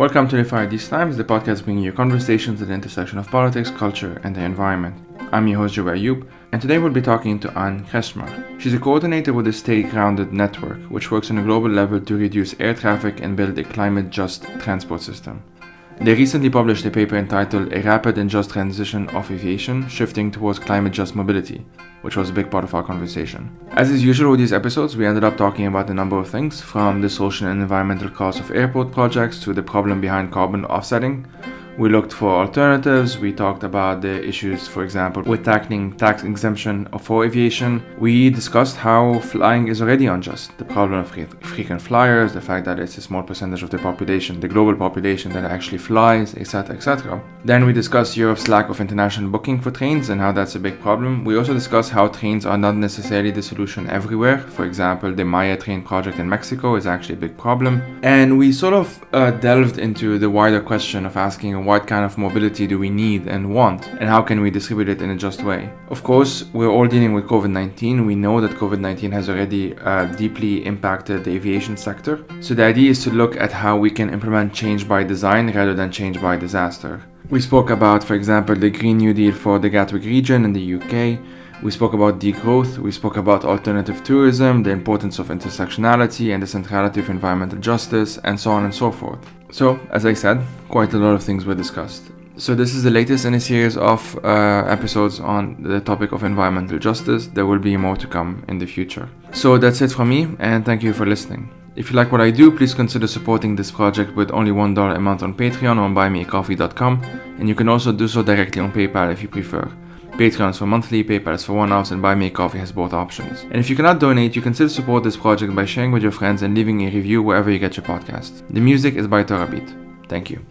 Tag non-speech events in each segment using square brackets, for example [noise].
Welcome to Fire These Times, the podcast bringing you conversations at the intersection of politics, culture, and the environment. I'm your host, Joe Ayub, and today we'll be talking to Anne Kretzschmar. She's a coordinator with the Stay Grounded Network, which works on a global level to reduce air traffic and build a climate just transport system. They recently published a paper entitled A Rapid and Just Transition of Aviation Shifting Towards Climate Just Mobility, which was a big part of our conversation. As is usual with these episodes, we ended up talking about a number of things from the social and environmental costs of airport projects to the problem behind carbon offsetting we looked for alternatives. We talked about the issues, for example, with tackling tax exemption for aviation. We discussed how flying is already unjust, the problem of frequent flyers, the fact that it's a small percentage of the population, the global population that actually flies, etc., etc. Then we discussed Europe's lack of international booking for trains and how that's a big problem. We also discussed how trains are not necessarily the solution everywhere. For example, the Maya train project in Mexico is actually a big problem. And we sort of uh, delved into the wider question of asking what kind of mobility do we need and want, and how can we distribute it in a just way. Of course, we're all dealing with COVID 19. We know that COVID 19 has already uh, deeply impacted the aviation sector. So the idea is to look at how we can implement change by design rather than change by disaster. We spoke about, for example, the Green New Deal for the Gatwick region in the UK. We spoke about degrowth, we spoke about alternative tourism, the importance of intersectionality and the centrality of environmental justice, and so on and so forth. So, as I said, quite a lot of things were discussed. So, this is the latest in a series of uh, episodes on the topic of environmental justice. There will be more to come in the future. So, that's it from me, and thank you for listening. If you like what I do, please consider supporting this project with only $1 a month on Patreon or on buymeacoffee.com, and you can also do so directly on PayPal if you prefer. Patreon for monthly, PayPal for one offs, and Buy Me a Coffee has both options. And if you cannot donate, you can still support this project by sharing with your friends and leaving a review wherever you get your podcast. The music is by Torah Beat. Thank you.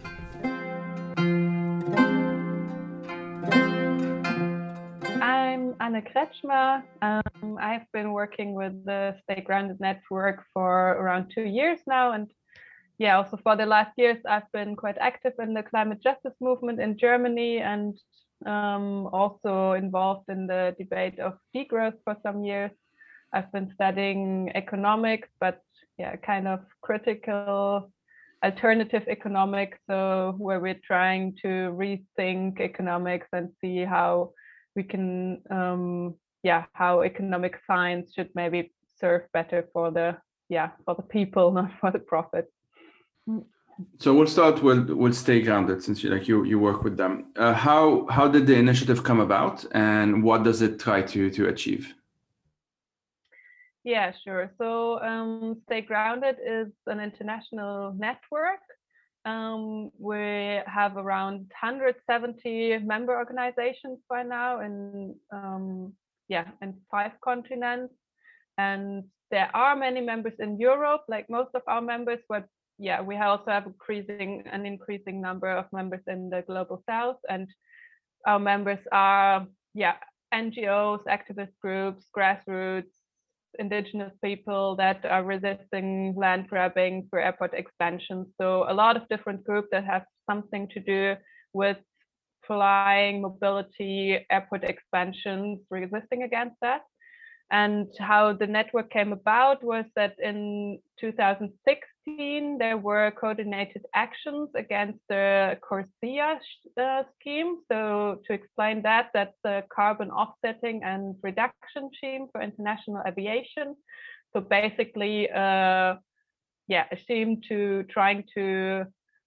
I'm Anne Kretzschmar. Um, I've been working with the Stay Grounded Network for around two years now, and yeah, also for the last years, I've been quite active in the climate justice movement in Germany and um, also involved in the debate of degrowth for some years. I've been studying economics, but yeah, kind of critical alternative economics. So where we're trying to rethink economics and see how we can, um, yeah, how economic science should maybe serve better for the, yeah, for the people, [laughs] not for the profit. So we'll start with with Stay Grounded since you like you you work with them. Uh, how how did the initiative come about, and what does it try to to achieve? Yeah, sure. So um, Stay Grounded is an international network. Um, we have around 170 member organizations by now in um, yeah in five continents, and there are many members in Europe. Like most of our members, but yeah, we also have increasing an increasing number of members in the global south, and our members are yeah NGOs, activist groups, grassroots, indigenous people that are resisting land grabbing for airport expansion. So a lot of different groups that have something to do with flying, mobility, airport expansions, resisting against that. And how the network came about was that in 2016, there were coordinated actions against the CORSIA uh, scheme. So, to explain that, that's the carbon offsetting and reduction scheme for international aviation. So, basically, uh, yeah, a scheme to trying to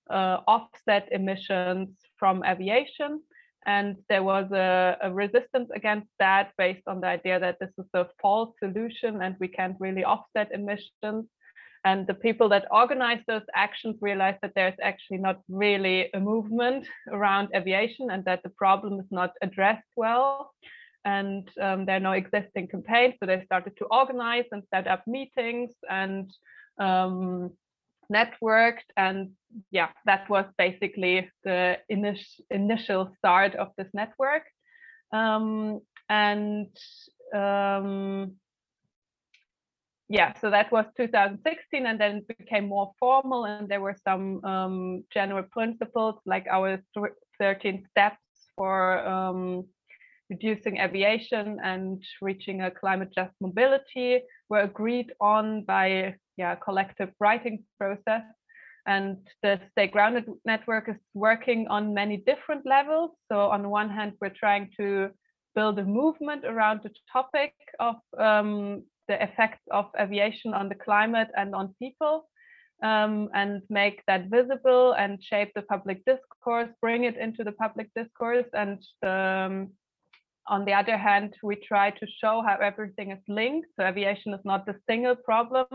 uh, offset emissions from aviation. And there was a, a, resistance against that based on the idea that this is a false solution and we can't really offset emissions. And the people that organized those actions realized that there's actually not really a movement around aviation and that the problem is not addressed well. And um, there are no existing campaigns. So they started to organize and set up meetings and um, networked and yeah that was basically the initial initial start of this network um, and um, yeah so that was 2016 and then it became more formal and there were some um, general principles like our 13 steps for um, reducing aviation and reaching a climate just mobility were agreed on by yeah collective writing process And the Stay Grounded network is working on many different levels. So on the one hand, we're trying to build a movement around the topic of um, the effects of aviation on the climate and on people. Um, and make that visible and shape the public discourse, bring it into the public discourse. And um, on the other hand, we try to show how everything is linked. So aviation is not the single problem,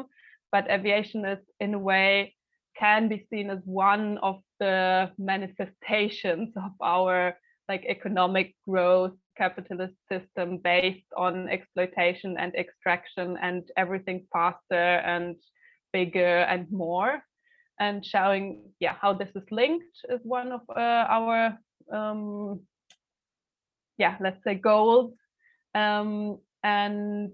but aviation is in a way can be seen as one of the manifestations of our like economic growth capitalist system based on exploitation and extraction and everything faster and bigger and more. And showing yeah how this is linked is one of uh, our um, yeah let's say goals. Um, and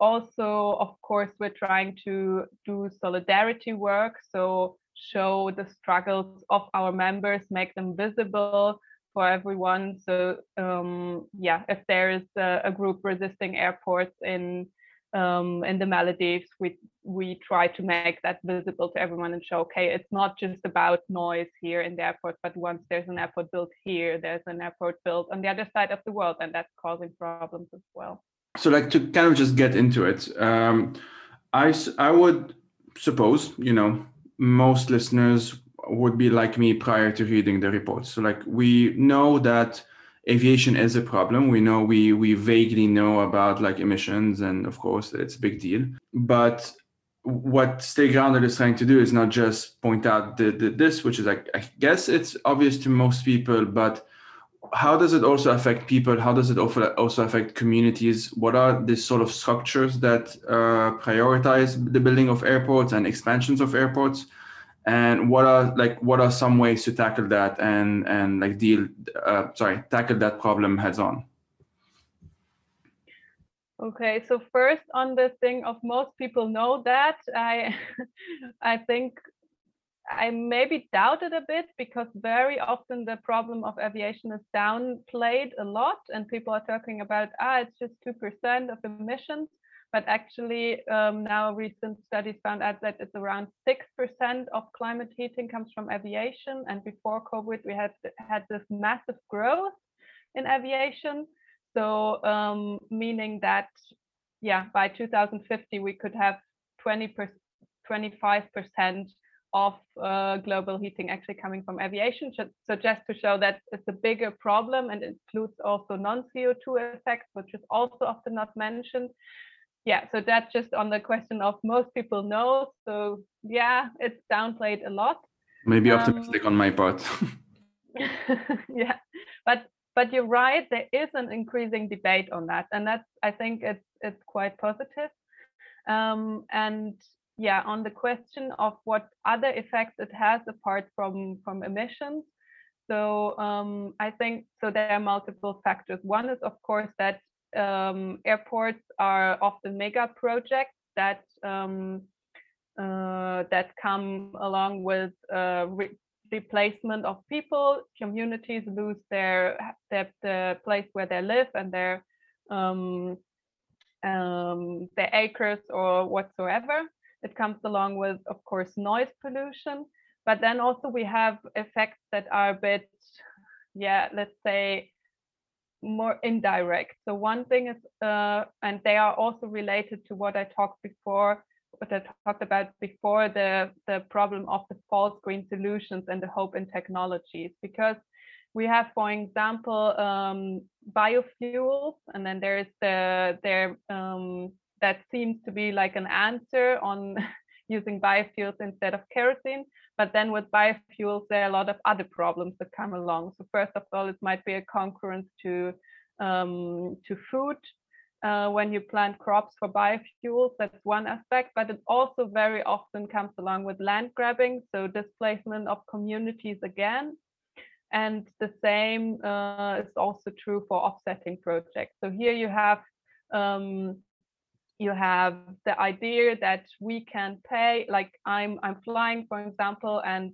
also of course we're trying to do solidarity work. So show the struggles of our members make them visible for everyone so um, yeah if there is a, a, group resisting airports in um, in the Maldives, we we try to make that visible to everyone and show, okay, it's not just about noise here in the airport, but once there's an airport built here, there's an airport built on the other side of the world, and that's causing problems as well. So, like to kind of just get into it, um, I I would suppose you know most listeners would be like me prior to reading the reports. So, like we know that aviation is a problem. We know we we vaguely know about like emissions, and of course it's a big deal. But what Stay Grounded is trying to do is not just point out the, the, this, which is like I guess it's obvious to most people, but how does it also affect people? How does it also affect communities? What are the sort of structures that uh, prioritize the building of airports and expansions of airports? And what are like what are some ways to tackle that and and like deal uh, sorry tackle that problem heads on? Okay so first on the thing of most people know that i [laughs] i think i maybe doubt it a bit because very often the problem of aviation is downplayed a lot and people are talking about ah it's just 2% of emissions but actually um, now recent studies found out that it's around 6% of climate heating comes from aviation. And before COVID, we had had this massive growth in aviation. So um, meaning that, yeah, by 2050, we could have 20 25% of uh, global heating actually coming from aviation. So just to show that it's a bigger problem and includes also non-CO2 effects, which is also often not mentioned yeah so that's just on the question of most people know so yeah it's downplayed a lot. Maybe um, optimistic on my part. [laughs] Yeah but but you're right there is an increasing debate on that and that's i think it's it's quite positive. Um, and yeah on the question of what other effects it has apart from from emissions so um, i think so there are multiple factors. One is of course that um, airports are often mega projects that um, uh, that come along with uh, re replacement of people. Communities lose their, the place where they live and their um, um, their acres or whatsoever. It comes along with, of course, noise pollution, but then also we have effects that are a bit, yeah, let's say more indirect. So one thing is, uh, and they are also related to what I talked before, what I talked about before, the, the problem of the false green solutions and the hope in technologies, because we have, for example, um, biofuels, and then there is the there um, that seems to be like an answer on [laughs] using biofuels instead of kerosene. But then with biofuels, there are a lot of other problems that come along. So first of all, it might be a concurrence to um, to food. Uh, when you plant crops for biofuels, that's one aspect, but it also very often comes along with land grabbing, so displacement of communities again. And the same uh, is also true for offsetting projects. So here you have um, you have the idea that we can pay like i'm i'm flying for example and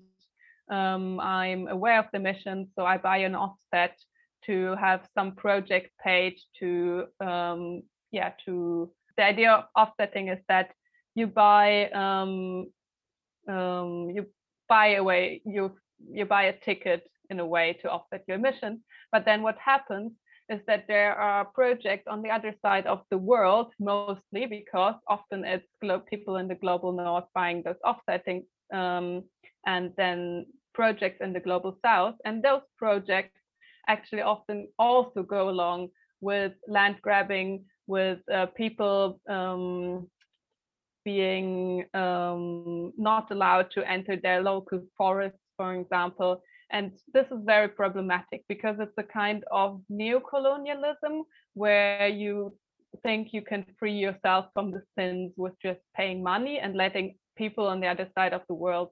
um, i'm aware of the mission so i buy an offset to have some project paid to um, yeah to the idea of offsetting is that you buy um, um, you buy away you you buy a ticket in a way to offset your emissions. But then what happens is that there are projects on the other side of the world, mostly because often it's people in the global north buying those offsetting, um, and then projects in the global south. And those projects actually often also go along with land grabbing, with uh, people um, being um, not allowed to enter their local forests, for example. And this is very problematic because it's a kind of neo-colonialism where you think you can free yourself from the sins with just paying money and letting people on the other side of the world,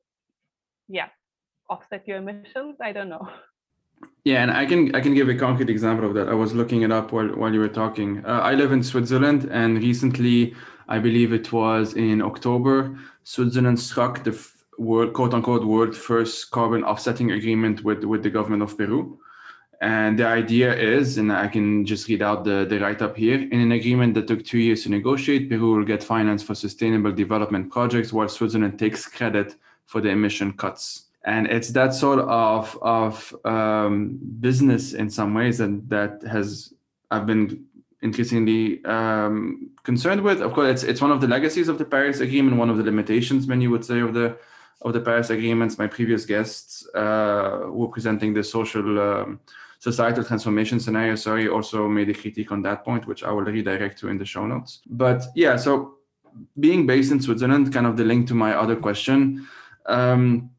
yeah, offset your emissions. I don't know. Yeah, and I can I can give a concrete example of that. I was looking it up while while you were talking. Uh, I live in Switzerland, and recently, I believe it was in October, Switzerland struck the world quote unquote world first carbon offsetting agreement with with the government of Peru. And the idea is, and I can just read out the, the write up here in an agreement that took two years to negotiate, Peru will get finance for sustainable development projects while Switzerland takes credit for the emission cuts and it's that sort of of um, business in some ways and that has I've been increasingly um, concerned with. Of course, it's it's one of the legacies of the Paris Agreement, one of the limitations, many would say, of the of the Paris agreements. My previous guests uh, were presenting the social um, societal transformation scenario. Sorry, also made a critique on that point, which I will redirect to in the show notes. But yeah, so being based in Switzerland, kind of the link to my other question. Um,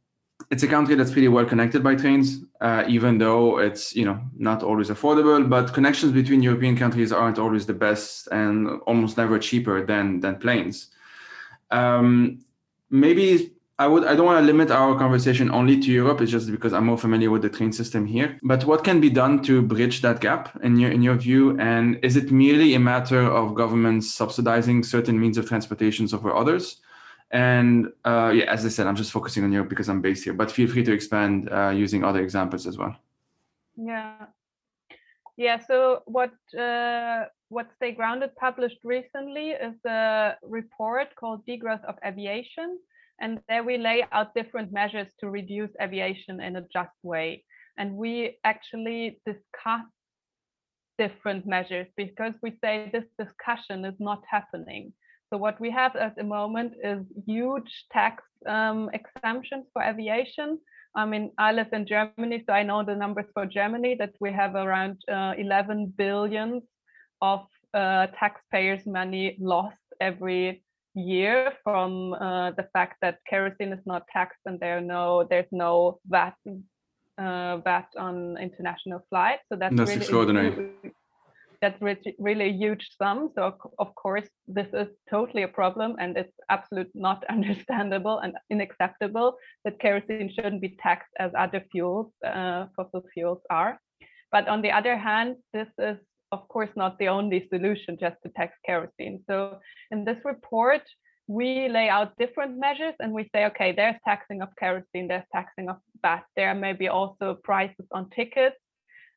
it's a country that's pretty well connected by trains, uh, even though it's you know not always affordable. But connections between European countries aren't always the best, and almost never cheaper than than planes. Um, maybe I would I don't want to limit our conversation only to Europe. It's just because I'm more familiar with the train system here. But what can be done to bridge that gap in your in your view? And is it merely a matter of governments subsidizing certain means of transportations over others? And uh, yeah, as I said, I'm just focusing on Europe because I'm based here, but feel free to expand uh, using other examples as well. Yeah. Yeah, so what uh, what Stay Grounded published recently is a report called Degrowth of Aviation. And there we lay out different measures to reduce aviation in a just way. And we actually discuss different measures because we say this discussion is not happening. So what we have at the moment is huge tax um, exemptions for aviation. I mean, I live in Germany, so I know the numbers for Germany that we have around uh, 11 billion of uh, taxpayers' money lost every year from uh, the fact that kerosene is not taxed and there no there's no VAT uh, VAT on international flights. So that's, that's really extraordinary that's really a huge sum. So of course, this is totally a problem and it's absolutely not [laughs] understandable and unacceptable that kerosene shouldn't be taxed as other fuels, uh, fossil fuels are. But on the other hand, this is of course not the only solution just to tax kerosene. So in this report, we lay out different measures and we say, okay, there's taxing of kerosene, there's taxing of VAT, there may be also prices on tickets,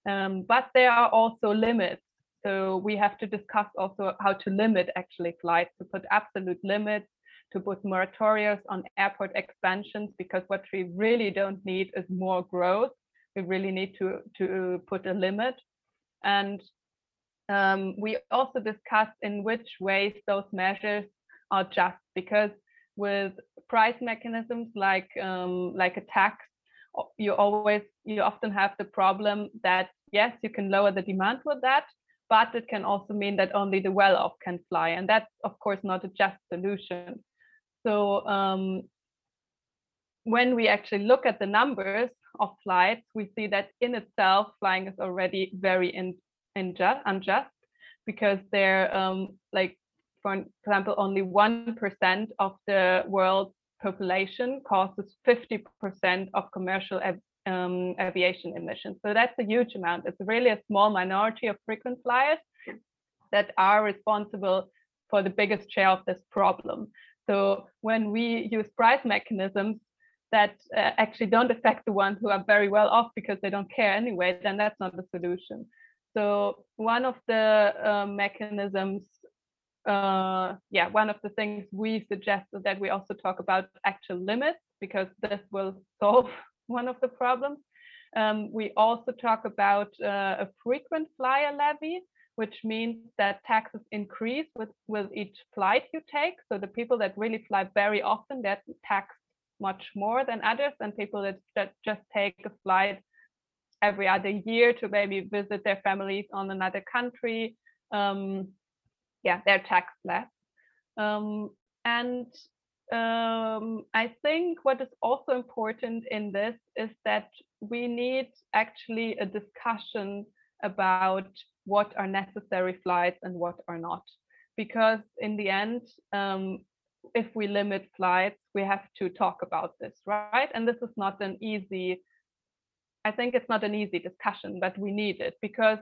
um, but there are also limits so we have to discuss also how to limit actually flights, to put absolute limits, to put moratoriums on airport expansions, because what we really don't need is more growth. We really need to, to put a limit. And um, we also discussed in which ways those measures are just, because with price mechanisms like um, like a tax, you always you often have the problem that yes, you can lower the demand with that, but it can also mean that only the well-off can fly, and that's of course not a just solution. So um, when we actually look at the numbers of flights, we see that in itself, flying is already very in, unjust, unjust because they're um, like, for example, only 1% of the world's population causes 50% of commercial um, aviation emissions. So that's a huge amount. It's really a small minority of frequent flyers that are responsible for the biggest share of this problem. So when we use price mechanisms that uh, actually don't affect the ones who are very well off because they don't care anyway, then that's not the solution. So one of the uh, mechanisms, uh, yeah, one of the things we suggest is that we also talk about actual limits because this will [laughs] solve one of the problems. Um, we also talk about uh, a frequent flyer levy, which means that taxes increase with, with each flight you take. So the people that really fly very often, they're taxed much more than others, and people that, that just take a flight every other year to maybe visit their families on another country. Um, yeah, they're taxed less. Um, and um, I think what is also important in this is that we need actually a discussion about what are necessary flights and what are not. Because in the end, um, if we limit flights, we have to talk about this, right? And this is not an easy, I think it's not an easy discussion, but we need it because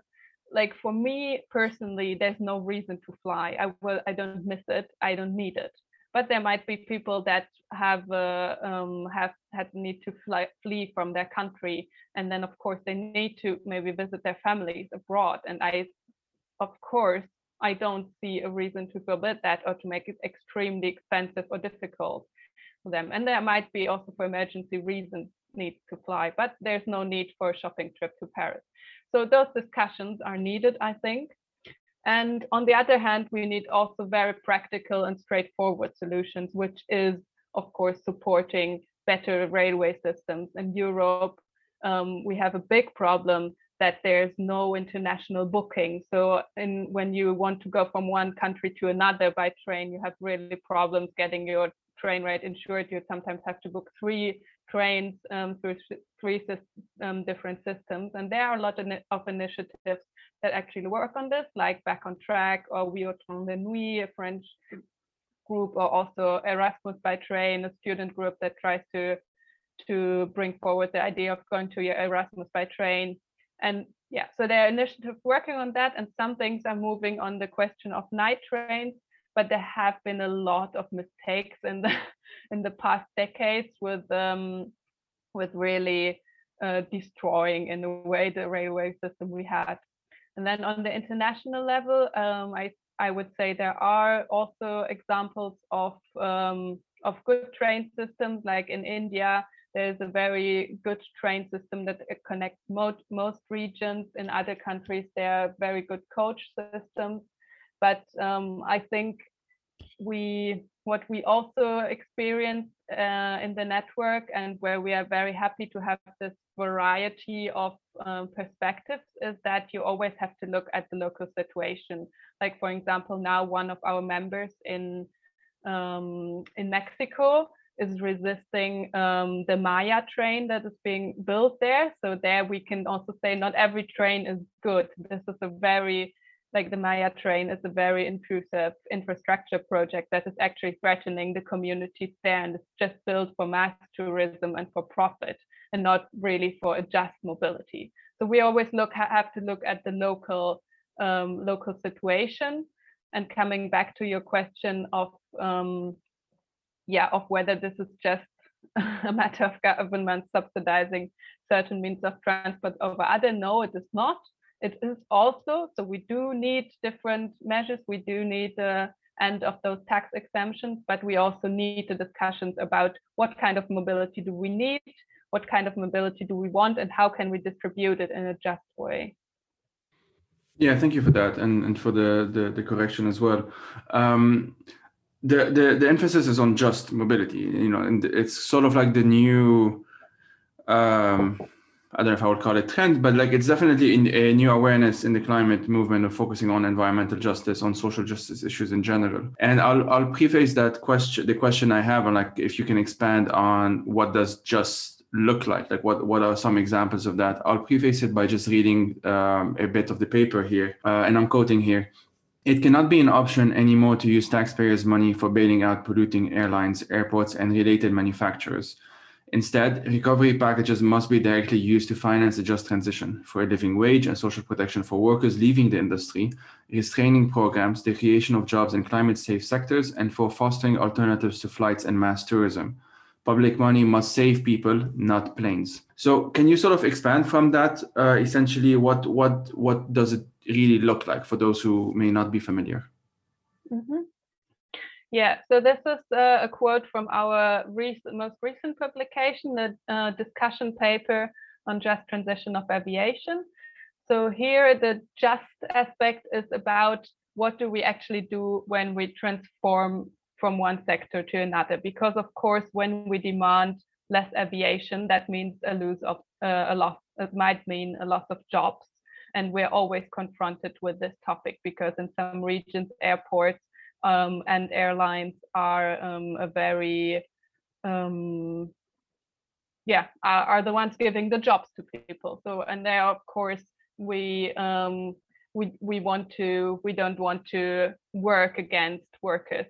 like for me personally, there's no reason to fly. I will, I don't miss it. I don't need it but there might be people that have uh, um, have had need to fly, flee from their country, and then of course they need to maybe visit their families abroad. And I, of course, I don't see a reason to forbid that or to make it extremely expensive or difficult for them. And there might be also for emergency reasons need to fly, but there's no need for a shopping trip to Paris. So those discussions are needed, I think. And on the other hand, we need also very practical and straightforward solutions, which is, of course, supporting better railway systems. In Europe, um, we have a big problem that there's no international booking. So in, when you want to go from one country to another by train, you have really problems getting your train rate insured. You sometimes have to book three trains um, through three um, different systems. And there are a lot of initiatives that actually work on this, like Back on Track or Oui au train de nuit, a French group, or also Erasmus by Train, a student group that tries to to bring forward the idea of going to your Erasmus by train. And yeah, so there are initiatives working on that, and some things are moving on the question of night trains, but there have been a lot of mistakes in the [laughs] in the past decades with um, with really uh, destroying in a way the railway system we had. And then on the international level, um, I, I would say there are also examples of, um, of good train systems, like in India, there's a very good train system that connects most, most regions. In other countries, there are very good coach systems. But um, I think we what we also experience uh, in the network and where we are very happy to have this variety of um, perspectives is that you always have to look at the local situation. Like for example, now one of our members in um, in Mexico is resisting um, the Maya train that is being built there. So there we can also say not every train is good. This is a very like the Maya train is a very intrusive infrastructure project that is actually threatening the communities there and it's just built for mass tourism and for profit and not really for a just mobility. So we always look have to look at the local um, local situation. And coming back to your question of um, yeah of whether this is just [laughs] a matter of government subsidizing certain means of transport over other, no, it is not it is also, so we do need different measures. We do need the end of those tax exemptions, but we also need the discussions about what kind of mobility do we need, what kind of mobility do we want, and how can we distribute it in a just way. Yeah, thank you for that, and, and for the, the, the correction as well. Um, the, the the emphasis is on just mobility, you know, and it's sort of like the new um, I don't know if I would call it trend, but like it's definitely in a new awareness in the climate movement of focusing on environmental justice, on social justice issues in general. And I'll I'll preface that question, the question I have on like if you can expand on what does just look like, like what what are some examples of that? I'll preface it by just reading um, a bit of the paper here, uh, and I'm quoting here. It cannot be an option anymore to use taxpayers' money for bailing out polluting airlines, airports, and related manufacturers. Instead, recovery packages must be directly used to finance a just transition for a living wage and social protection for workers leaving the industry, restraining programs, the creation of jobs in climate safe sectors, and for fostering alternatives to flights and mass tourism. Public money must save people, not planes. So, can you sort of expand from that? Uh, essentially, what what what does it really look like for those who may not be familiar? Mm-hmm. Yeah, so this is uh, a quote from our recent, most recent publication, the uh, discussion paper on just transition of aviation. So here the just aspect is about what do we actually do when we transform from one sector to another? Because of course, when we demand less aviation, that means a lose of uh, a loss. It might mean a loss of jobs, and we're always confronted with this topic because in some regions, airports um, and airlines are um, a very um, yeah are, are, the ones giving the jobs to people. So and there of course we um, we we want to we don't want to work against workers.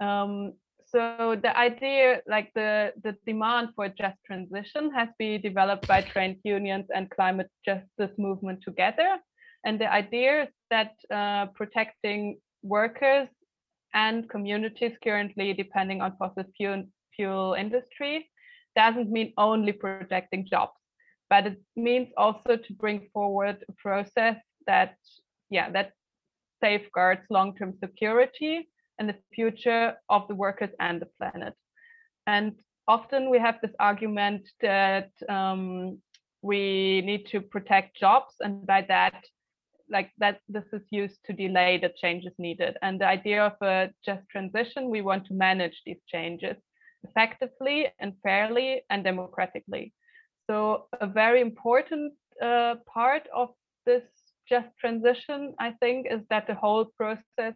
Um, so the idea like the the demand for just transition has been developed by trade unions and climate justice movement together. And the idea is that uh, protecting workers and communities currently depending on fossil fuel, fuel industry doesn't mean only protecting jobs, but it means also to bring forward a process that, yeah, that safeguards long-term security and the future of the workers and the planet. And often we have this argument that um, we need to protect jobs, and by that like that this is used to delay the changes needed. And the idea of a just transition, we want to manage these changes effectively and fairly and democratically. So a very important uh, part of this just transition, I think, is that the whole process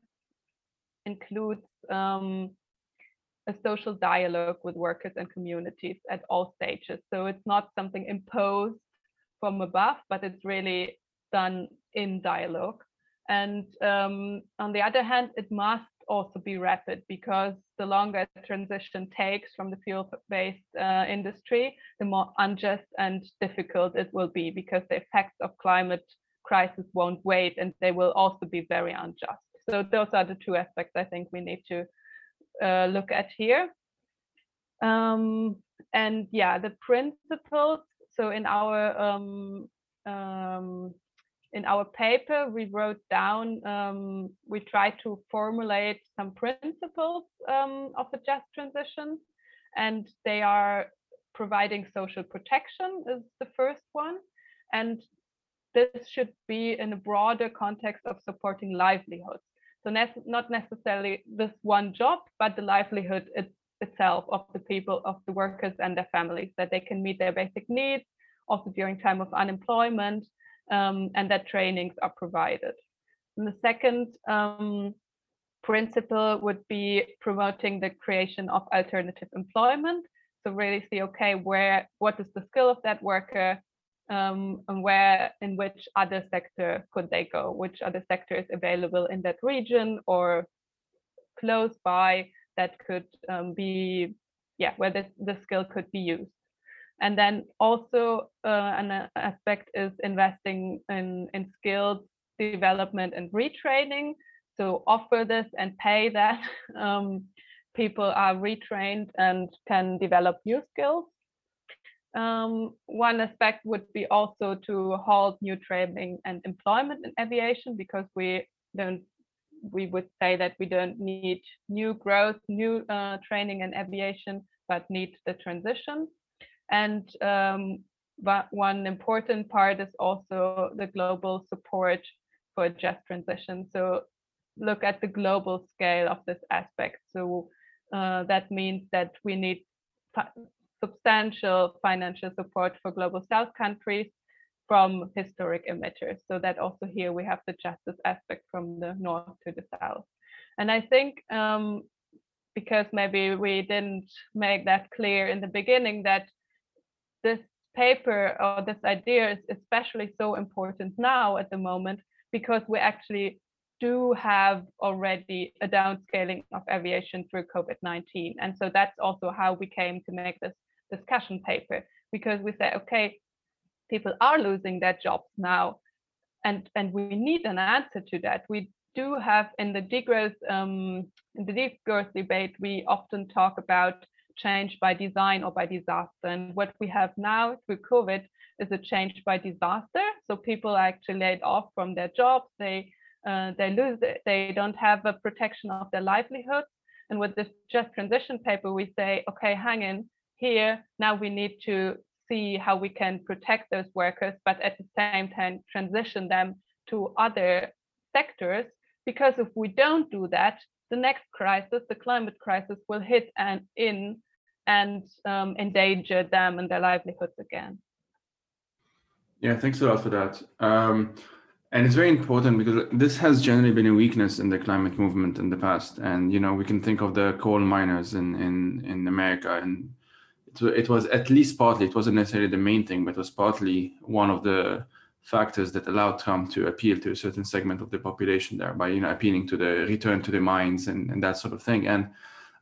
includes um, a social dialogue with workers and communities at all stages. So it's not something imposed from above, but it's really done in dialogue. And um, on the other hand, it must also be rapid because the longer the transition takes from the fuel-based uh, industry, the more unjust and difficult it will be because the effects of climate crisis won't wait and they will also be very unjust. So those are the two aspects I think we need to uh, look at here. Um, and yeah, the principles. So in our um, um, in our paper, we wrote down, um, we tried to formulate some principles um, of a just transition, and they are providing social protection is the first one. And this should be in a broader context of supporting livelihoods. So ne not necessarily this one job, but the livelihood it, itself of the people, of the workers and their families, that they can meet their basic needs, also during time of unemployment, um, and that trainings are provided. And the second um, principle would be promoting the creation of alternative employment. So really see, okay, where what is the skill of that worker um, and where in which other sector could they go, which other sector is available in that region or close by that could um, be, yeah, where the, the skill could be used. And then also uh, an uh, aspect is investing in, in skills development and retraining. So offer this and pay that. [laughs] Um, people are retrained and can develop new skills. Um, one aspect would be also to halt new training and employment in aviation because we don't we would say that we don't need new growth, new uh, training in aviation, but need the transition. And um, one important part is also the global support for just transition. So look at the global scale of this aspect. So uh, that means that we need substantial financial support for global south countries from historic emitters. So that also here we have the justice aspect from the north to the south. And I think um, because maybe we didn't make that clear in the beginning that this paper or this idea is especially so important now at the moment because we actually do have already a downscaling of aviation through COVID-19. And so that's also how we came to make this discussion paper, because we say, okay, people are losing their jobs now, and, and we need an answer to that. We do have in the degrowth, um, in the degrowth debate, we often talk about change by design or by disaster. And what we have now through COVID is a change by disaster. So people are actually laid off from their jobs. They uh, they lose it. They don't have a protection of their livelihood. And with this just transition paper, we say, okay, hang in here. Now we need to see how we can protect those workers, but at the same time transition them to other sectors. Because if we don't do that, the next crisis, the climate crisis, will hit and in and um, endanger them and their livelihoods again. Yeah, thanks a lot for that. Um, and it's very important because this has generally been a weakness in the climate movement in the past. And you know, we can think of the coal miners in in in America, and it, it was at least partly. It wasn't necessarily the main thing, but it was partly one of the factors that allowed Trump to appeal to a certain segment of the population there by you know appealing to the return to the mines and, and that sort of thing. And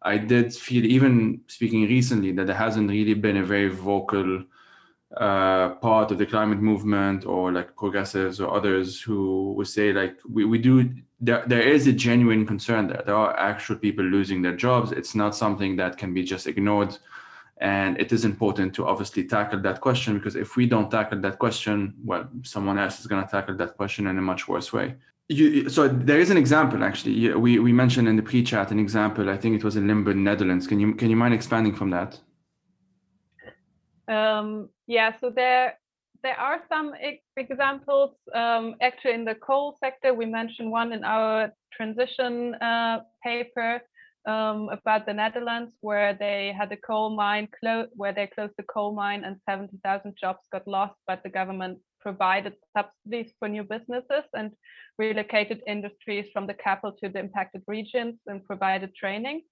I did feel, even speaking recently, that there hasn't really been a very vocal uh, part of the climate movement or like progressives or others who would say like we, we do there, there is a genuine concern there there are actual people losing their jobs. It's not something that can be just ignored. And it is important to obviously tackle that question because if we don't tackle that question well someone else is going to tackle that question in a much worse way you, so there is an example actually. We, we mentioned in the pre-chat an example. I think it was in limburg netherlands. Can you can you mind expanding from that? Um, yeah so there there are some examples um, actually in the coal sector. We mentioned one in our transition uh, paper um, about the Netherlands, where they had a coal mine close, where they closed the coal mine, and 70,000 jobs got lost. But the government provided subsidies for new businesses and relocated industries from the capital to the impacted regions and provided training.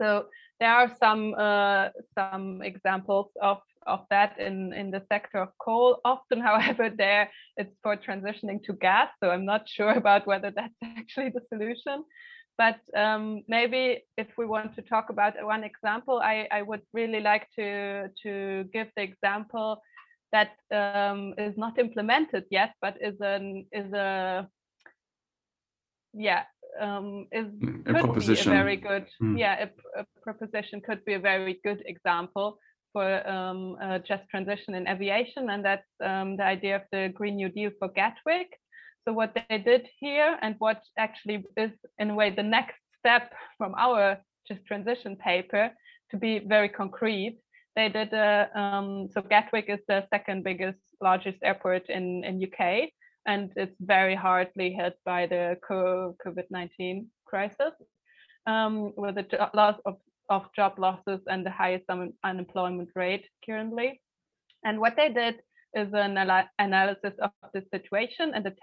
So there are some uh, some examples of of that in in the sector of coal. [laughs] Often, however, there it's for transitioning to gas. So I'm not sure [laughs] about whether that's [laughs] actually the solution. But um, maybe if we want to talk about one example, I, I would really like to, to give the example that um, is not implemented yet, but is an is a yeah um, is mm, a could proposition. be a very good Mm. yeah a, a proposition could be a very good example for um, uh, just transition in aviation, and that's um, the idea of the Green New Deal for Gatwick. So what they did here and what actually is in a way the next step from our just transition paper to be very concrete, they did a, um, so Gatwick is the second biggest, largest airport in, in UK, and it's very hardly hit by the COVID-19 crisis um, with jo- loss of, of job losses and the highest un- unemployment rate currently. And what they did is an analysis of the situation and the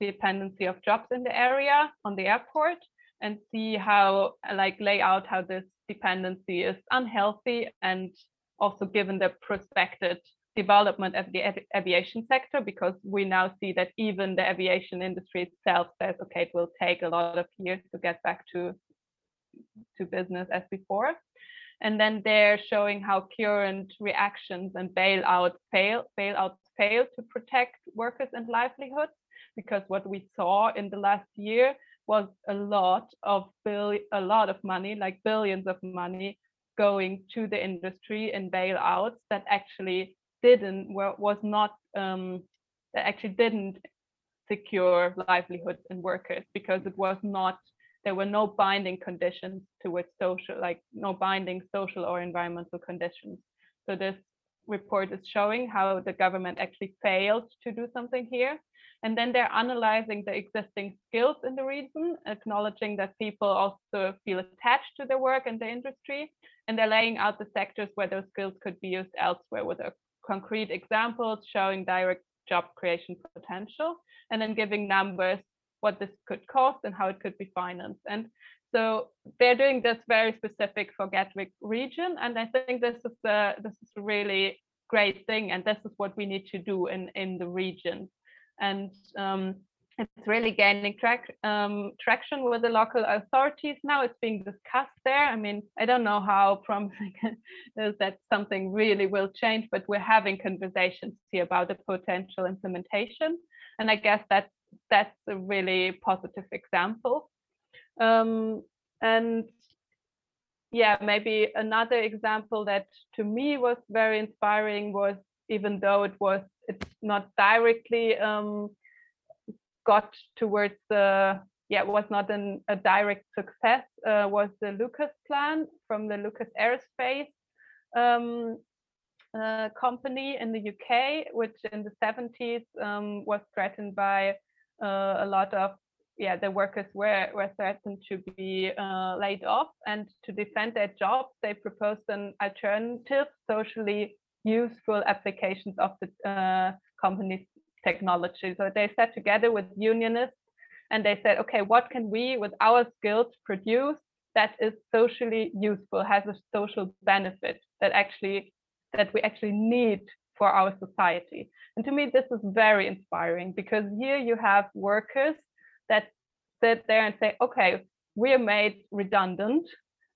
dependency of jobs in the area on the airport and see how like lay out how this dependency is unhealthy and also given the prospected development of the avi- aviation sector because we now see that even the aviation industry itself says okay it will take a lot of years to get back to to business as before. And then they're showing how current reactions and bailout fail bailouts fail to protect workers and livelihoods because what we saw in the last year was a lot of bill a lot of money like billions of money going to the industry in bailouts that actually didn't was not um, that actually didn't secure livelihoods and workers because it was not there were no binding conditions towards social like no binding social or environmental conditions. So this report is showing how the government actually failed to do something here and then they're analyzing the existing skills in the region acknowledging that people also feel attached to their work and the industry and they're laying out the sectors where those skills could be used elsewhere with a concrete examples showing direct job creation potential and then giving numbers what this could cost and how it could be financed. And so they're doing this very specific for Gatwick region. And I think this is a, this is a really great thing. And this is what we need to do in, in the region. And um, it's really gaining track, um, traction with the local authorities now. It's being discussed there. I mean, I don't know how promising is [laughs] that something really will change, but we're having conversations here about the potential implementation. And I guess that's that's a really positive example. Um, and yeah, maybe another example that to me was very inspiring was even though it was it's not directly um, got towards the yeah was not an, a direct success uh, was the Lucas plan from the Lucas Aerospace um, uh, company in the UK, which in the 70s um, was threatened by uh, a lot of yeah the workers were were threatened to be uh, laid off and to defend their jobs they proposed an alternative socially useful applications of the uh, company's technology so they sat together with unionists and they said okay what can we with our skills produce that is socially useful has a social benefit that actually that we actually need for our society and to me this is very inspiring because here you have workers that sit there and say, okay, we're made redundant.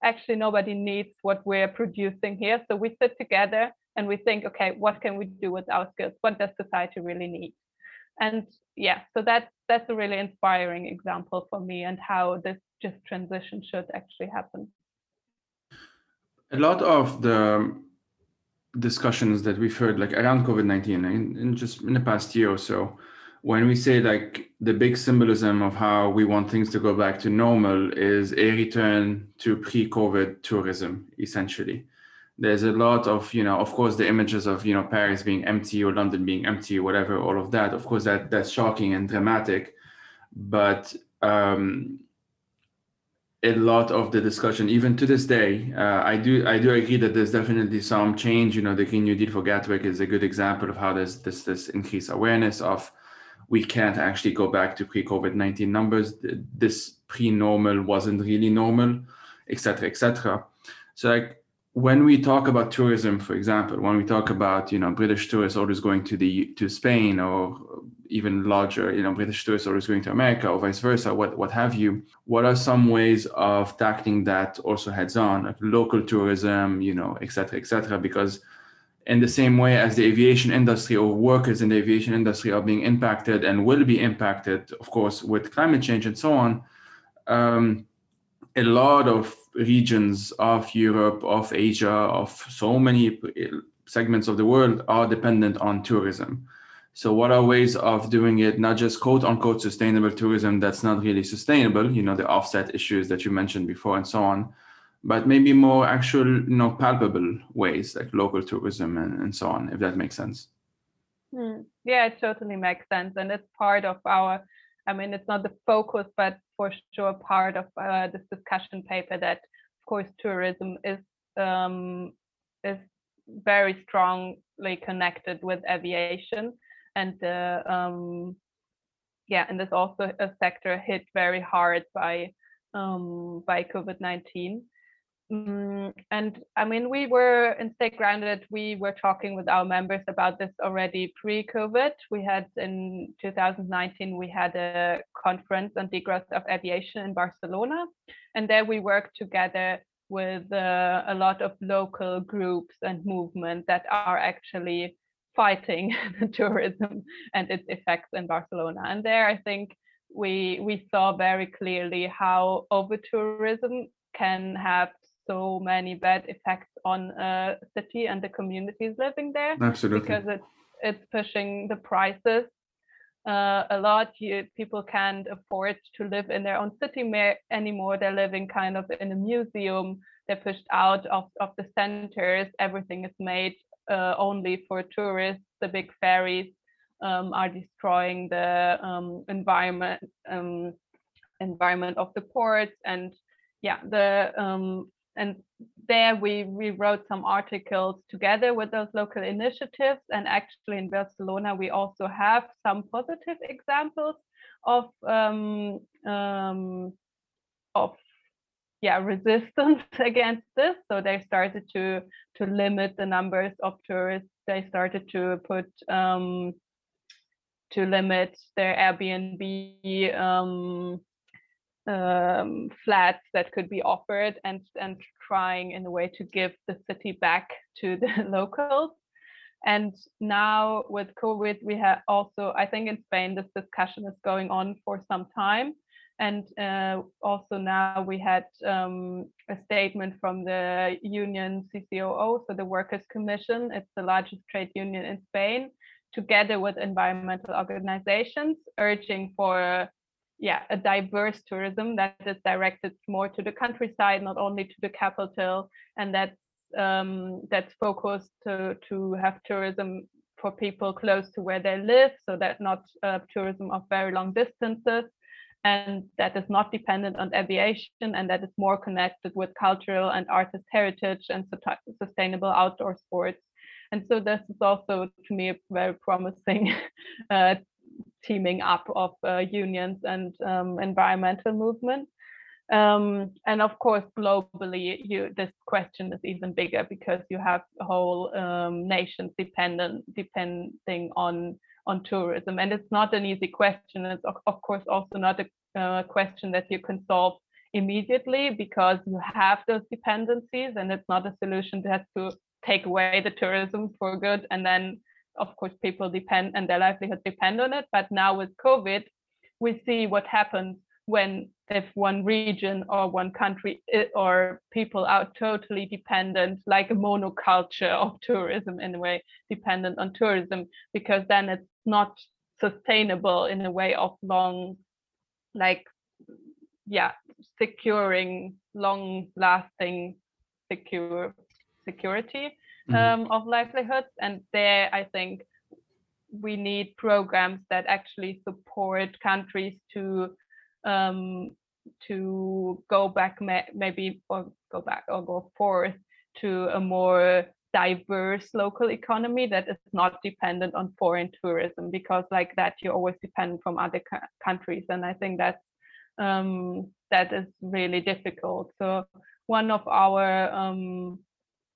Actually, nobody needs what we're producing here. So we sit together and we think, okay, what can we do with our skills? What does society really need? And yeah, so that's that's a really inspiring example for me and how this just transition should actually happen. A lot of the discussions that we've heard, like around COVID nineteen, eh, in, in just in the past year or so, when we say like the big symbolism of how we want things to go back to normal is a return to pre-covid tourism essentially there's a lot of you know of course the images of you know paris being empty or london being empty whatever all of that of course that that's shocking and dramatic but um a lot of the discussion even to this day uh, i do i do agree that there's definitely some change you know the green new deal for gatwick is a good example of how there's this this increased awareness of we can't actually go back to pre-COVID-19 numbers. This pre-normal wasn't really normal, etc., etc. So like when we talk about tourism, for example, when we talk about you know British tourists always going to the to Spain or even larger, you know British tourists always going to America or vice versa, what what have you? What are some ways of tackling that also heads on, like local tourism, you know, etc., etc. Because in the same way as the aviation industry or workers in the aviation industry are being impacted and will be impacted, of course, with climate change and so on, um, a lot of regions of Europe, of Asia, of so many segments of the world are dependent on tourism. So, what are ways of doing it, not just quote unquote sustainable tourism that's not really sustainable, you know, the offset issues that you mentioned before and so on, but maybe more actual, you know, palpable ways like local tourism and, and so on, if that makes sense. Hmm. Yeah, it totally makes sense. And it's part of our, I mean, it's not the focus, but for sure part of uh, this discussion paper that, of course, tourism is um, is very strongly connected with aviation. And uh, um, yeah, and there's also a sector hit very hard by um, by COVID-19. Mm, and I mean, we were in Stay Grounded, we were talking with our members about this already pre COVID. We had in 2019, we had a conference on degrowth of aviation in Barcelona. And there we worked together with uh, a lot of local groups and movements that are actually fighting [laughs] tourism and its effects in Barcelona. And there, I think we we saw very clearly how over tourism can have so many bad effects on a city and the communities living there. Absolutely. Because it's it's pushing the prices uh, a lot. You, people can't afford to live in their own city anymore. They're living kind of in a museum. They're pushed out of, of the centers. Everything is made uh, only for tourists. The big ferries um, are destroying the um, environment um, environment of the ports and yeah the um, and there we, we wrote some articles together with those local initiatives. And actually in barcelona we also have some positive examples of um, um, of yeah resistance [laughs] against this. So they started to to limit the numbers of tourists. They started to put um, to limit their airbnb um, flats that could be offered and and trying in a way to give the city back to the [laughs] locals and now with covid we have also i think in spain this discussion is going on for some time and uh, also now we had um, a statement from the union CCOO, so the Workers' Commission. It's the largest trade union in Spain, together with environmental organizations, urging for yeah a diverse tourism that is directed more to the countryside not only to the capital and that's um, that's focused to to have tourism for people close to where they live so that not uh, tourism of very long distances. And that is not dependent on aviation and that is more connected with cultural and artist heritage and sustainable outdoor sports. And so this is also to me a very promising [laughs] uh, teaming up of uh, unions and um, environmental movement. Um, and of course, globally, you, this question is even bigger because you have whole um, nations dependent depending on on tourism, and it's not an easy question. It's of, course also not a uh, question that you can solve immediately because you have those dependencies, and it's not a solution that to take away the tourism for good and then of course people depend and their livelihood depend on it. But now with covid we see what happens when if one region or one country or people are totally dependent like a monoculture of tourism in a way dependent on tourism because then it's not sustainable in a way of long like yeah securing long lasting secure security mm-hmm. um, of livelihoods. And there, I think we need programs that actually support countries to um, to go back, maybe or go back or go forth to a more diverse local economy that is not dependent on foreign tourism because like that you always depend from other ca- countries and i think that's um, that is really difficult so one of our um,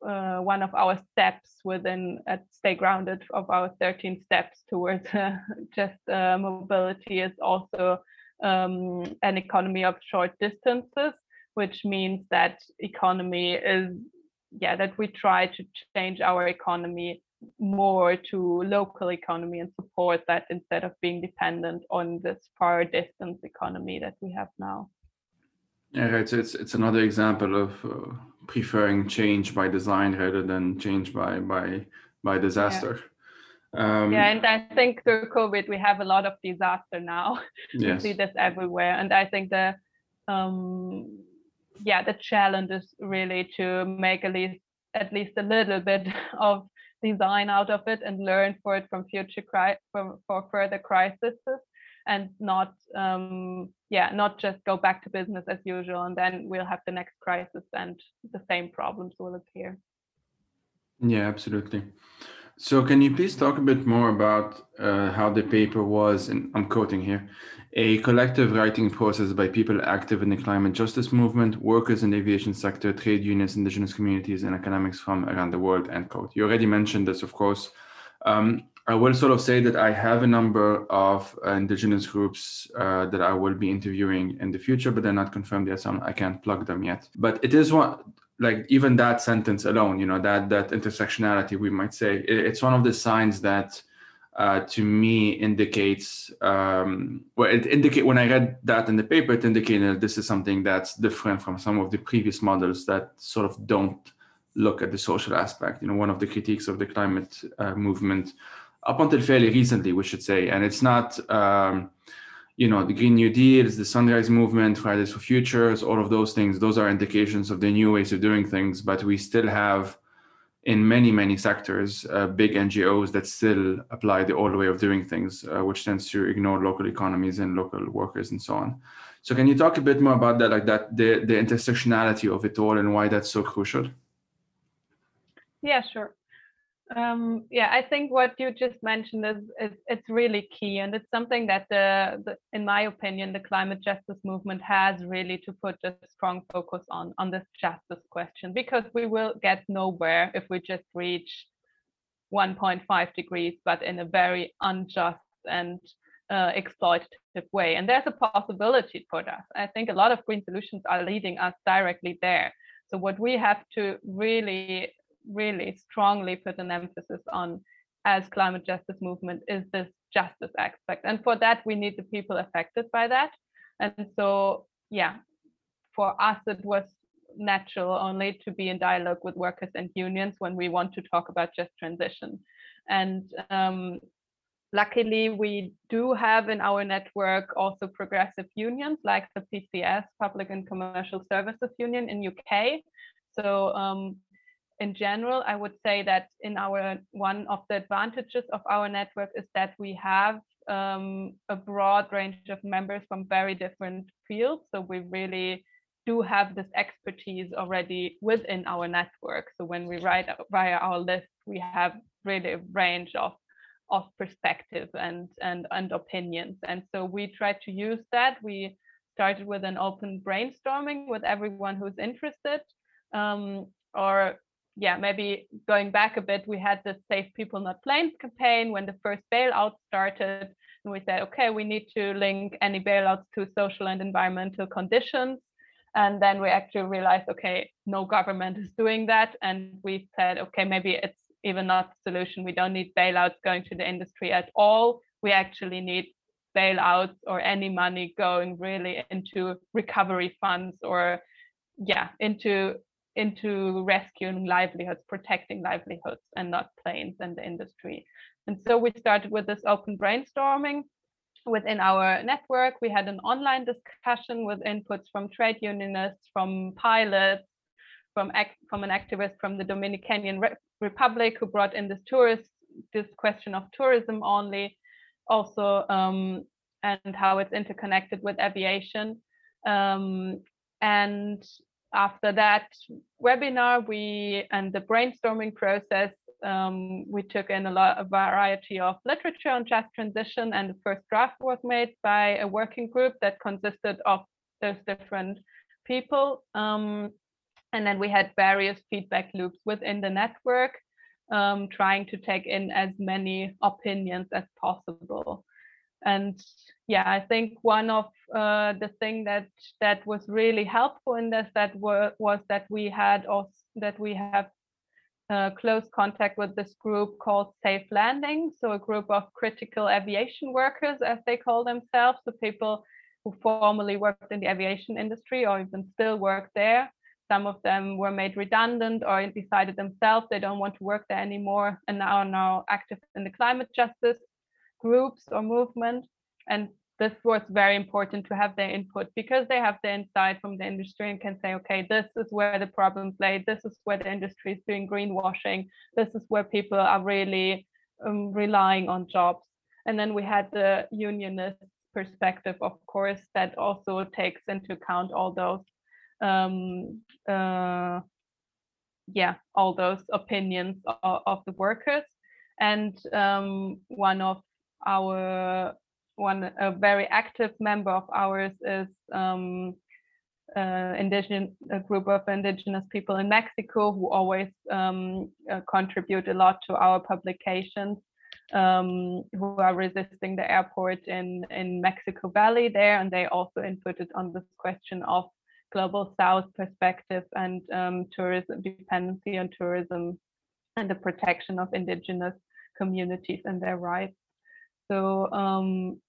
uh, one of our steps within at Stay Grounded of our 13 steps towards [laughs] uh, just uh, mobility is also um, an economy of short distances, which means that economy is, yeah, that we try to change our economy more to local economy and support that instead of being dependent on this far distance economy that we have now. Yeah, right. So it's it's another example of uh, preferring change by design rather than change by by by disaster. Yeah. Um, yeah, and I think through COVID we have a lot of disaster now. [laughs] Yes. we see this everywhere, and I think the um, yeah the challenge is really to make at least at least a little bit [laughs] of design out of it and learn for it from future cri- for, for further crises and not um, yeah not just go back to business as usual and then we'll have the next crisis and the same problems will appear. Yeah absolutely. So can you please talk a bit more about uh, how the paper was and i'm quoting here a collective writing process by people active in the climate justice movement workers in the aviation sector trade unions indigenous communities and academics from around the world end quote. You already mentioned this of course. Um, I will sort of say that I have a number of uh, indigenous groups uh, that I will be interviewing in the future, but they're not confirmed yet, so I can't plug them yet. But it is one like even that sentence alone, you know, that that intersectionality, we might say, it's one of the signs that uh, to me indicates um, well it indicate when i read that in the paper it indicated this is something that's different from some of the previous models that sort of don't look at the social aspect you know one of the critiques of the climate uh, movement up until fairly recently, we should say. And it's not, um, you know, the Green New Deal, the Sunrise Movement, Fridays for Futures, all of those things. Those are indications of the new ways of doing things. But we still have, in many, many sectors, uh, big NGOs that still apply the old way of doing things, uh, which tends to ignore local economies and local workers and so on. So can you talk a bit more about that, like that, the, the intersectionality of it all and why that's so crucial? Yeah, sure. Um, yeah, I think what you just mentioned is, is, it's really key, and it's something that the, the, in my opinion, the climate justice movement has really to put a strong focus on on this justice question because we will get nowhere if we just reach 1.5 degrees, but in a very unjust and uh, exploitative way. And there's a possibility for that. I think a lot of green solutions are leading us directly there. So what we have to really really strongly put an emphasis on as climate justice movement is this justice aspect. And for that we need the people affected by that. And so yeah for us it was natural only to be in dialogue with workers and unions when we want to talk about just transition. And um, luckily, we do have in our network also progressive unions like the PCS, Public and Commercial Services Union in UK. So um, in general, I would say that in our one of the advantages of our network is that we have um, a broad range of members from very different fields. So we really do have this expertise already within our network. So when we write via our list, we have really a range of of perspective and and and opinions. And so we try to use that. We started with an open brainstorming with everyone who's interested. Um, or yeah, maybe going back a bit, we had the Save People Not Planes campaign when the first bailout started. And we said, okay, we need to link any bailouts to social and environmental conditions. And then we actually realized, okay, no government is doing that. And we said, okay, maybe it's even not the solution. We don't need bailouts going to the industry at all. We actually need bailouts or any money going really into recovery funds or yeah, into into rescuing livelihoods, protecting livelihoods, and not planes and the industry. And so we started with this open brainstorming within our network. We had an online discussion with inputs from trade unionists, from pilots, from from an activist from the Dominican Re Republic who brought in this tourist this question of tourism only, also um, and how it's interconnected with aviation. Um, and after that webinar, we and the brainstorming process, um, we took in a lot a variety of literature on just transition, and the first draft was made by a working group that consisted of those different people. Um, and then we had various feedback loops within the network, um, trying to take in as many opinions as possible and yeah i think one of uh, the thing that that was really helpful in this that were, was that we had also that we have uh, close contact with this group called safe landing so a group of critical aviation workers as they call themselves the people who formerly worked in the aviation industry or even still work there. Some of them were made redundant or decided themselves they don't want to work there anymore and now are now active in the climate justice groups or movement. And this was very important to have their input because they have the insight from the industry and can say, okay, this is where the problems lay. This is where the industry is doing greenwashing. This is where people are really um, relying on jobs. And then we had the unionist perspective, of course, that also takes into account all those, um, uh, yeah, all those opinions of, of the workers. And um, one of our one a very active member of ours is um, uh, indigenous a group of indigenous people in Mexico who always um, uh, contribute a lot to our publications um, who are resisting the airport in in Mexico Valley there and they also inputted on this question of global south perspective and um, tourism dependency on tourism and the protection of indigenous communities and their rights so um,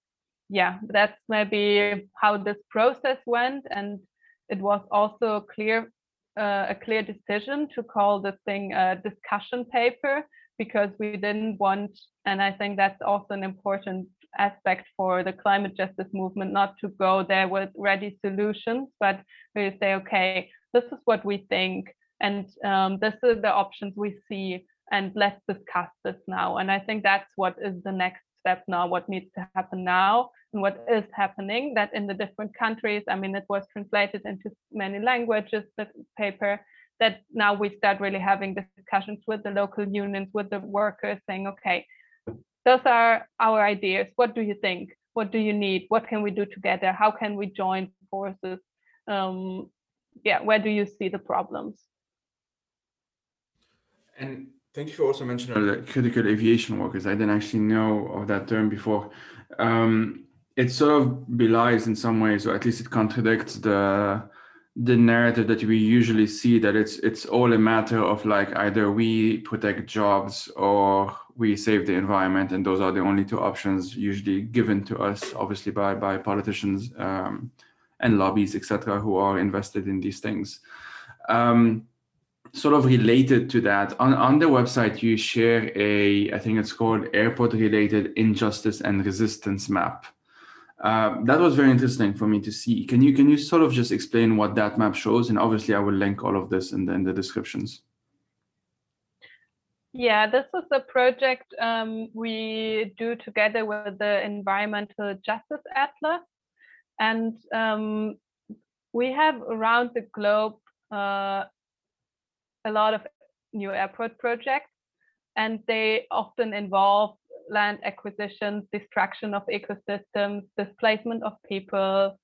yeah, that's maybe how this process went, and it was also clear uh, a clear decision to call the thing a discussion paper because we didn't want, and I think that's also an important aspect for the climate justice movement, not to go there with ready solutions, but we say, okay, this is what we think, and um, this is the options we see, and let's discuss this now. And I think that's what is the next step now, what needs to happen now, and what is happening. That in the different countries, I mean, it was translated into many languages, the paper, that now we start really having discussions with the local unions, with the workers, saying, okay, those are our ideas. What do you think? What do you need? What can we do together? How can we join forces? Um, yeah, where do you see the problems? And Thank you for also mentioning the critical aviation workers. I didn't actually know of that term before. Um, it sort of belies in some ways, or at least it contradicts the the narrative that we usually see that it's it's all a matter of like either we protect jobs or we save the environment, and those are the only two options usually given to us, obviously by by politicians um, and lobbies, etc., who are invested in these things. Um, sort of related to that, on, on the website, you share a, I think it's called airport related injustice and resistance map. Uh, that was very interesting for me to see. Can you can you sort of just explain what that map shows? And obviously, I will link all of this in the in the descriptions. Yeah, this is a project um, we do together with the Environmental Justice Atlas, and um, we have around the globe uh, a lot of new airport projects, and they often involve land acquisitions, destruction of ecosystems, displacement of people,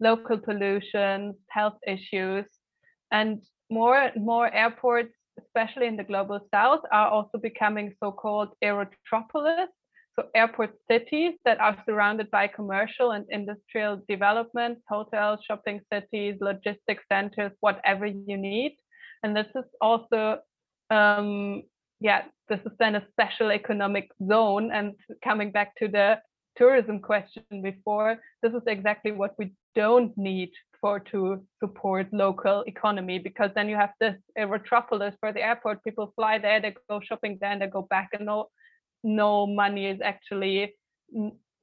local pollution, health issues, and more and more airports, especially in the global south, are also becoming so-called aerotropolis, so airport cities that are surrounded by commercial and industrial developments, hotels, shopping cities, logistics centers, whatever you need. And this is also, um, yeah, this is then a special economic zone. And coming back to the tourism question before, this is exactly what we don't need for to support local economy because then you have this metropolis for the airport. People fly there, they go shopping there, and they go back, and no, no money is actually,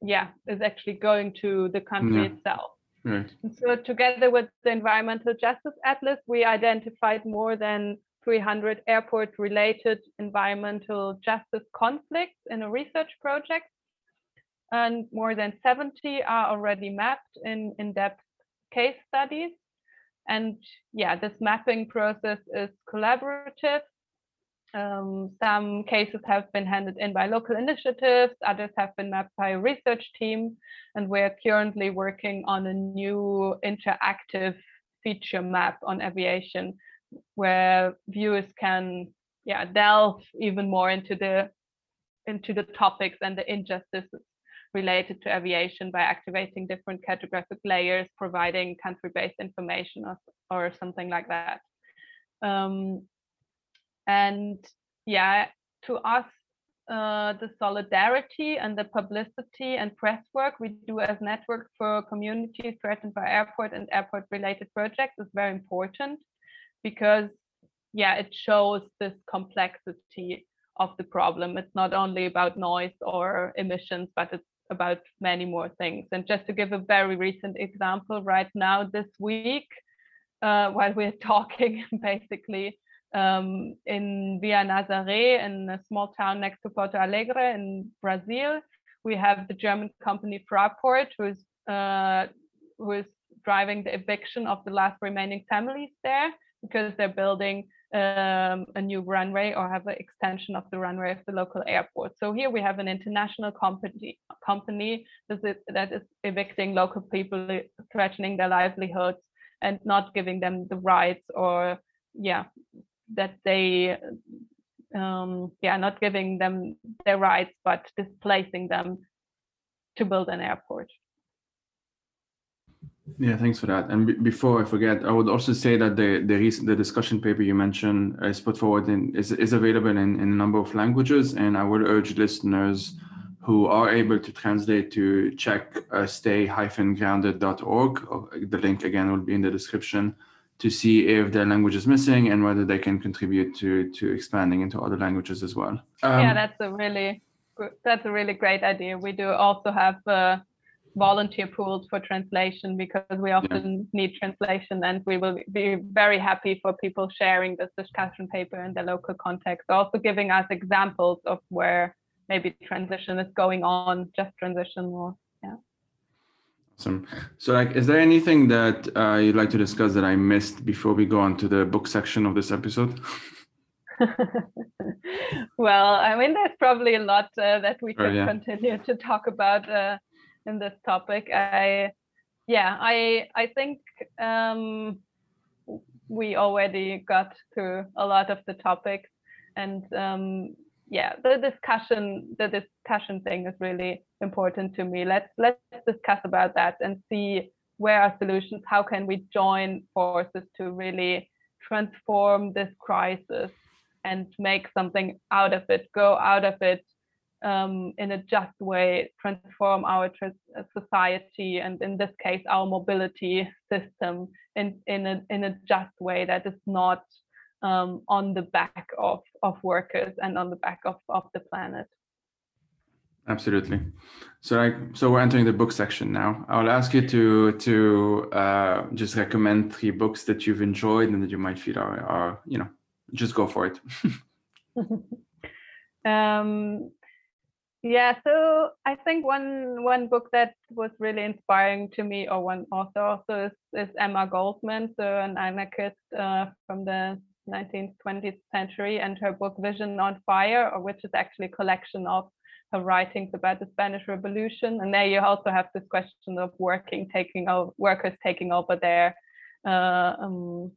yeah, is actually going to the country yeah. itself. Right. So together with the Environmental Justice Atlas, we identified more than 300 airport-related environmental justice conflicts in a research project. And more than 70 are already mapped in in-depth case studies. And yeah, this mapping process is collaborative. Um, some cases have been handed in by local initiatives, others have been mapped by a research team, and we're currently working on a new interactive feature map on aviation where viewers can yeah delve even more into the into the topics and the injustices related to aviation by activating different cartographic layers, providing country-based information or, or something like that. Um, and yeah, to us, uh, the solidarity and the publicity and press work we do as network for communities threatened by airport and airport related projects is very important because yeah it shows this complexity of the problem. It's not only about noise or emissions but it's about many more things. And just to give a very recent example right now this week uh, while we're [laughs] talking basically um, in Vila Nazaré in a small town next to Porto Alegre in Brazil we have the German company Fraport who's uh, who is driving the eviction of the last remaining families there because they're building um, a new runway or have an extension of the runway of the local airport. So here we have an international company company that is evicting local people, threatening their livelihoods, and not giving them the rights or yeah that they um, yeah not giving them their rights but displacing them to build an airport. Yeah, thanks for that. And before I forget, I would also say that the the recent the discussion paper you mentioned is put forward in is is available in, in a number of languages, and I would urge listeners who are able to translate to check uh, stay-grounded.org. The link again will be in the description to see if their language is missing and whether they can contribute to to expanding into other languages as well. Um, yeah, that's a really that's a really great idea. We do also have. Uh, volunteer pools for translation because we often yeah. need translation and we will be very happy for people sharing this discussion paper in their local context also giving us examples of where maybe transition is going on just transition or awesome so like is there anything that uh, you'd like to discuss that i missed before we go on to the book section of this episode [laughs] well i mean there's probably a lot uh, that we can yeah. continue to talk about uh, in this topic. I, yeah, I I think um, we already got through a lot of the topics, and um, yeah, the discussion the discussion thing is really important to me. Let's let's discuss about that and see where are solutions. How can we join forces to really transform this crisis and make something out of it, go out of it um, in a just way transform our uh, society and in this case our mobility system in in a in a just way that is not um, on the back of, of workers and on the back of, of the planet. Absolutely. So like so we're entering the book section now. I'll ask you to to uh, just recommend three books that you've enjoyed and that you might feel are, are you know just go for it. [laughs] um, yeah, so I think one one book that was really inspiring to me, or one author also is, is Emma Goldman, so an anarchist uh, from the 19th, 20th century, and her book Vision on Fire, which is actually a collection of her writings about the Spanish Revolution. And there you also have this question of working, taking over, workers taking over their uh, um,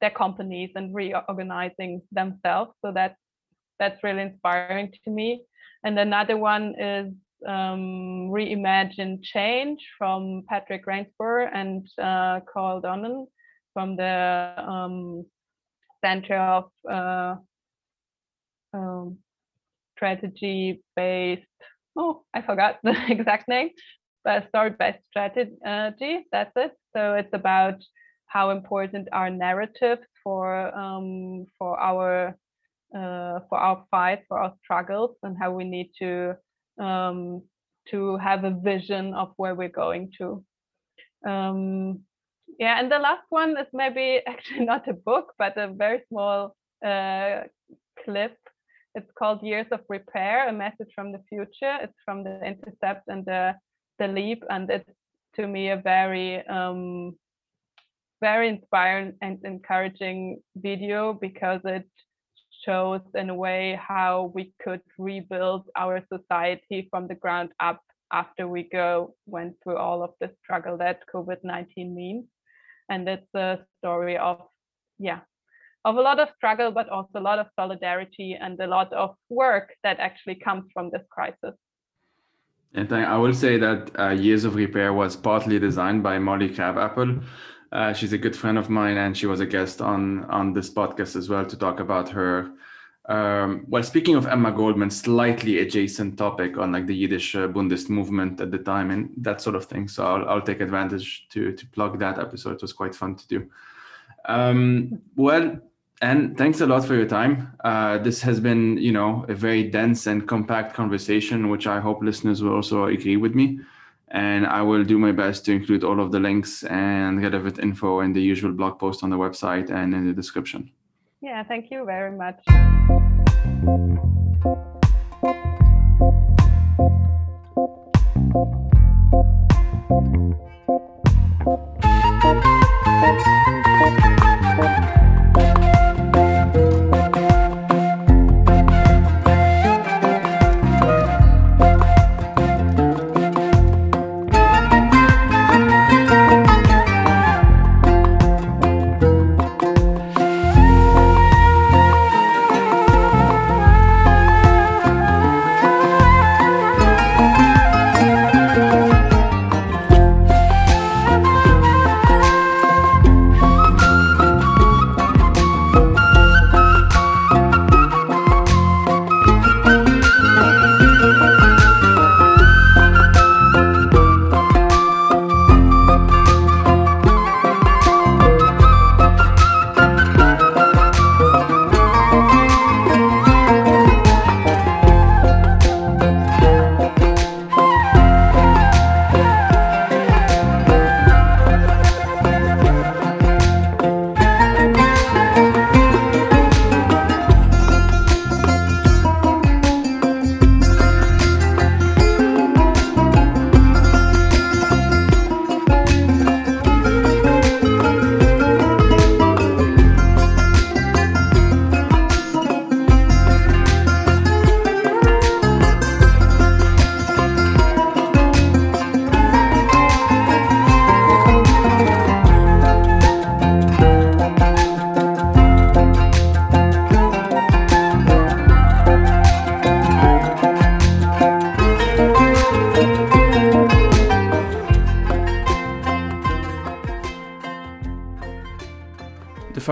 their companies and reorganizing themselves. So that's that's really inspiring to me. And another one is um, Reimagine Change from Patrick Reinsborough and uh, Carl Donnan from the um, Center of uh, um, strategy based oh i forgot the [laughs] exact name but story based strategy that's it. So it's about how important are narratives for um, for our uh, for our fight for our struggles and how we need to um, to have a vision of where we're going to. Um, yeah and the last one is maybe [laughs] actually not a book but a very small uh, clip it's called Years of Repair, a message from the future. It's from the Intercept and the, the Leap, and it's to me a very um, very inspiring and encouraging video because it shows in a way how we could rebuild our society from the ground up after we go went through all of the struggle that COVID-19 means. And it's a story of yeah, of a lot of struggle, but also a lot of solidarity and a lot of work that actually comes from this crisis. And I will say that uh, Years of Repair was partly designed by Molly Crabapple. Uh, she's a good friend of mine, and she was a guest on on this podcast as well to talk about her. Um, well, speaking of Emma Goldman, slightly adjacent topic on like the Yiddish uh, Bundist movement at the time and that sort of thing. So I'll, I'll take advantage to to plug that episode. It was quite fun to do. Um, well, and thanks a lot for your time. Uh, this has been, you know, a very dense and compact conversation, which I hope listeners will also agree with me. And I will do my best to include all of the links and relevant info in the usual blog post on the website and in the description. Yeah, thank you very much.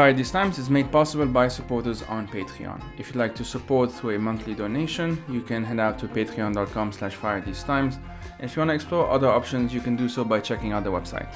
Fire These Times is made possible by supporters on Patreon. If you'd like to support through a monthly donation, you can head out to patreon.com slash fire times. And if you want to explore other options, you can do so by checking out the website.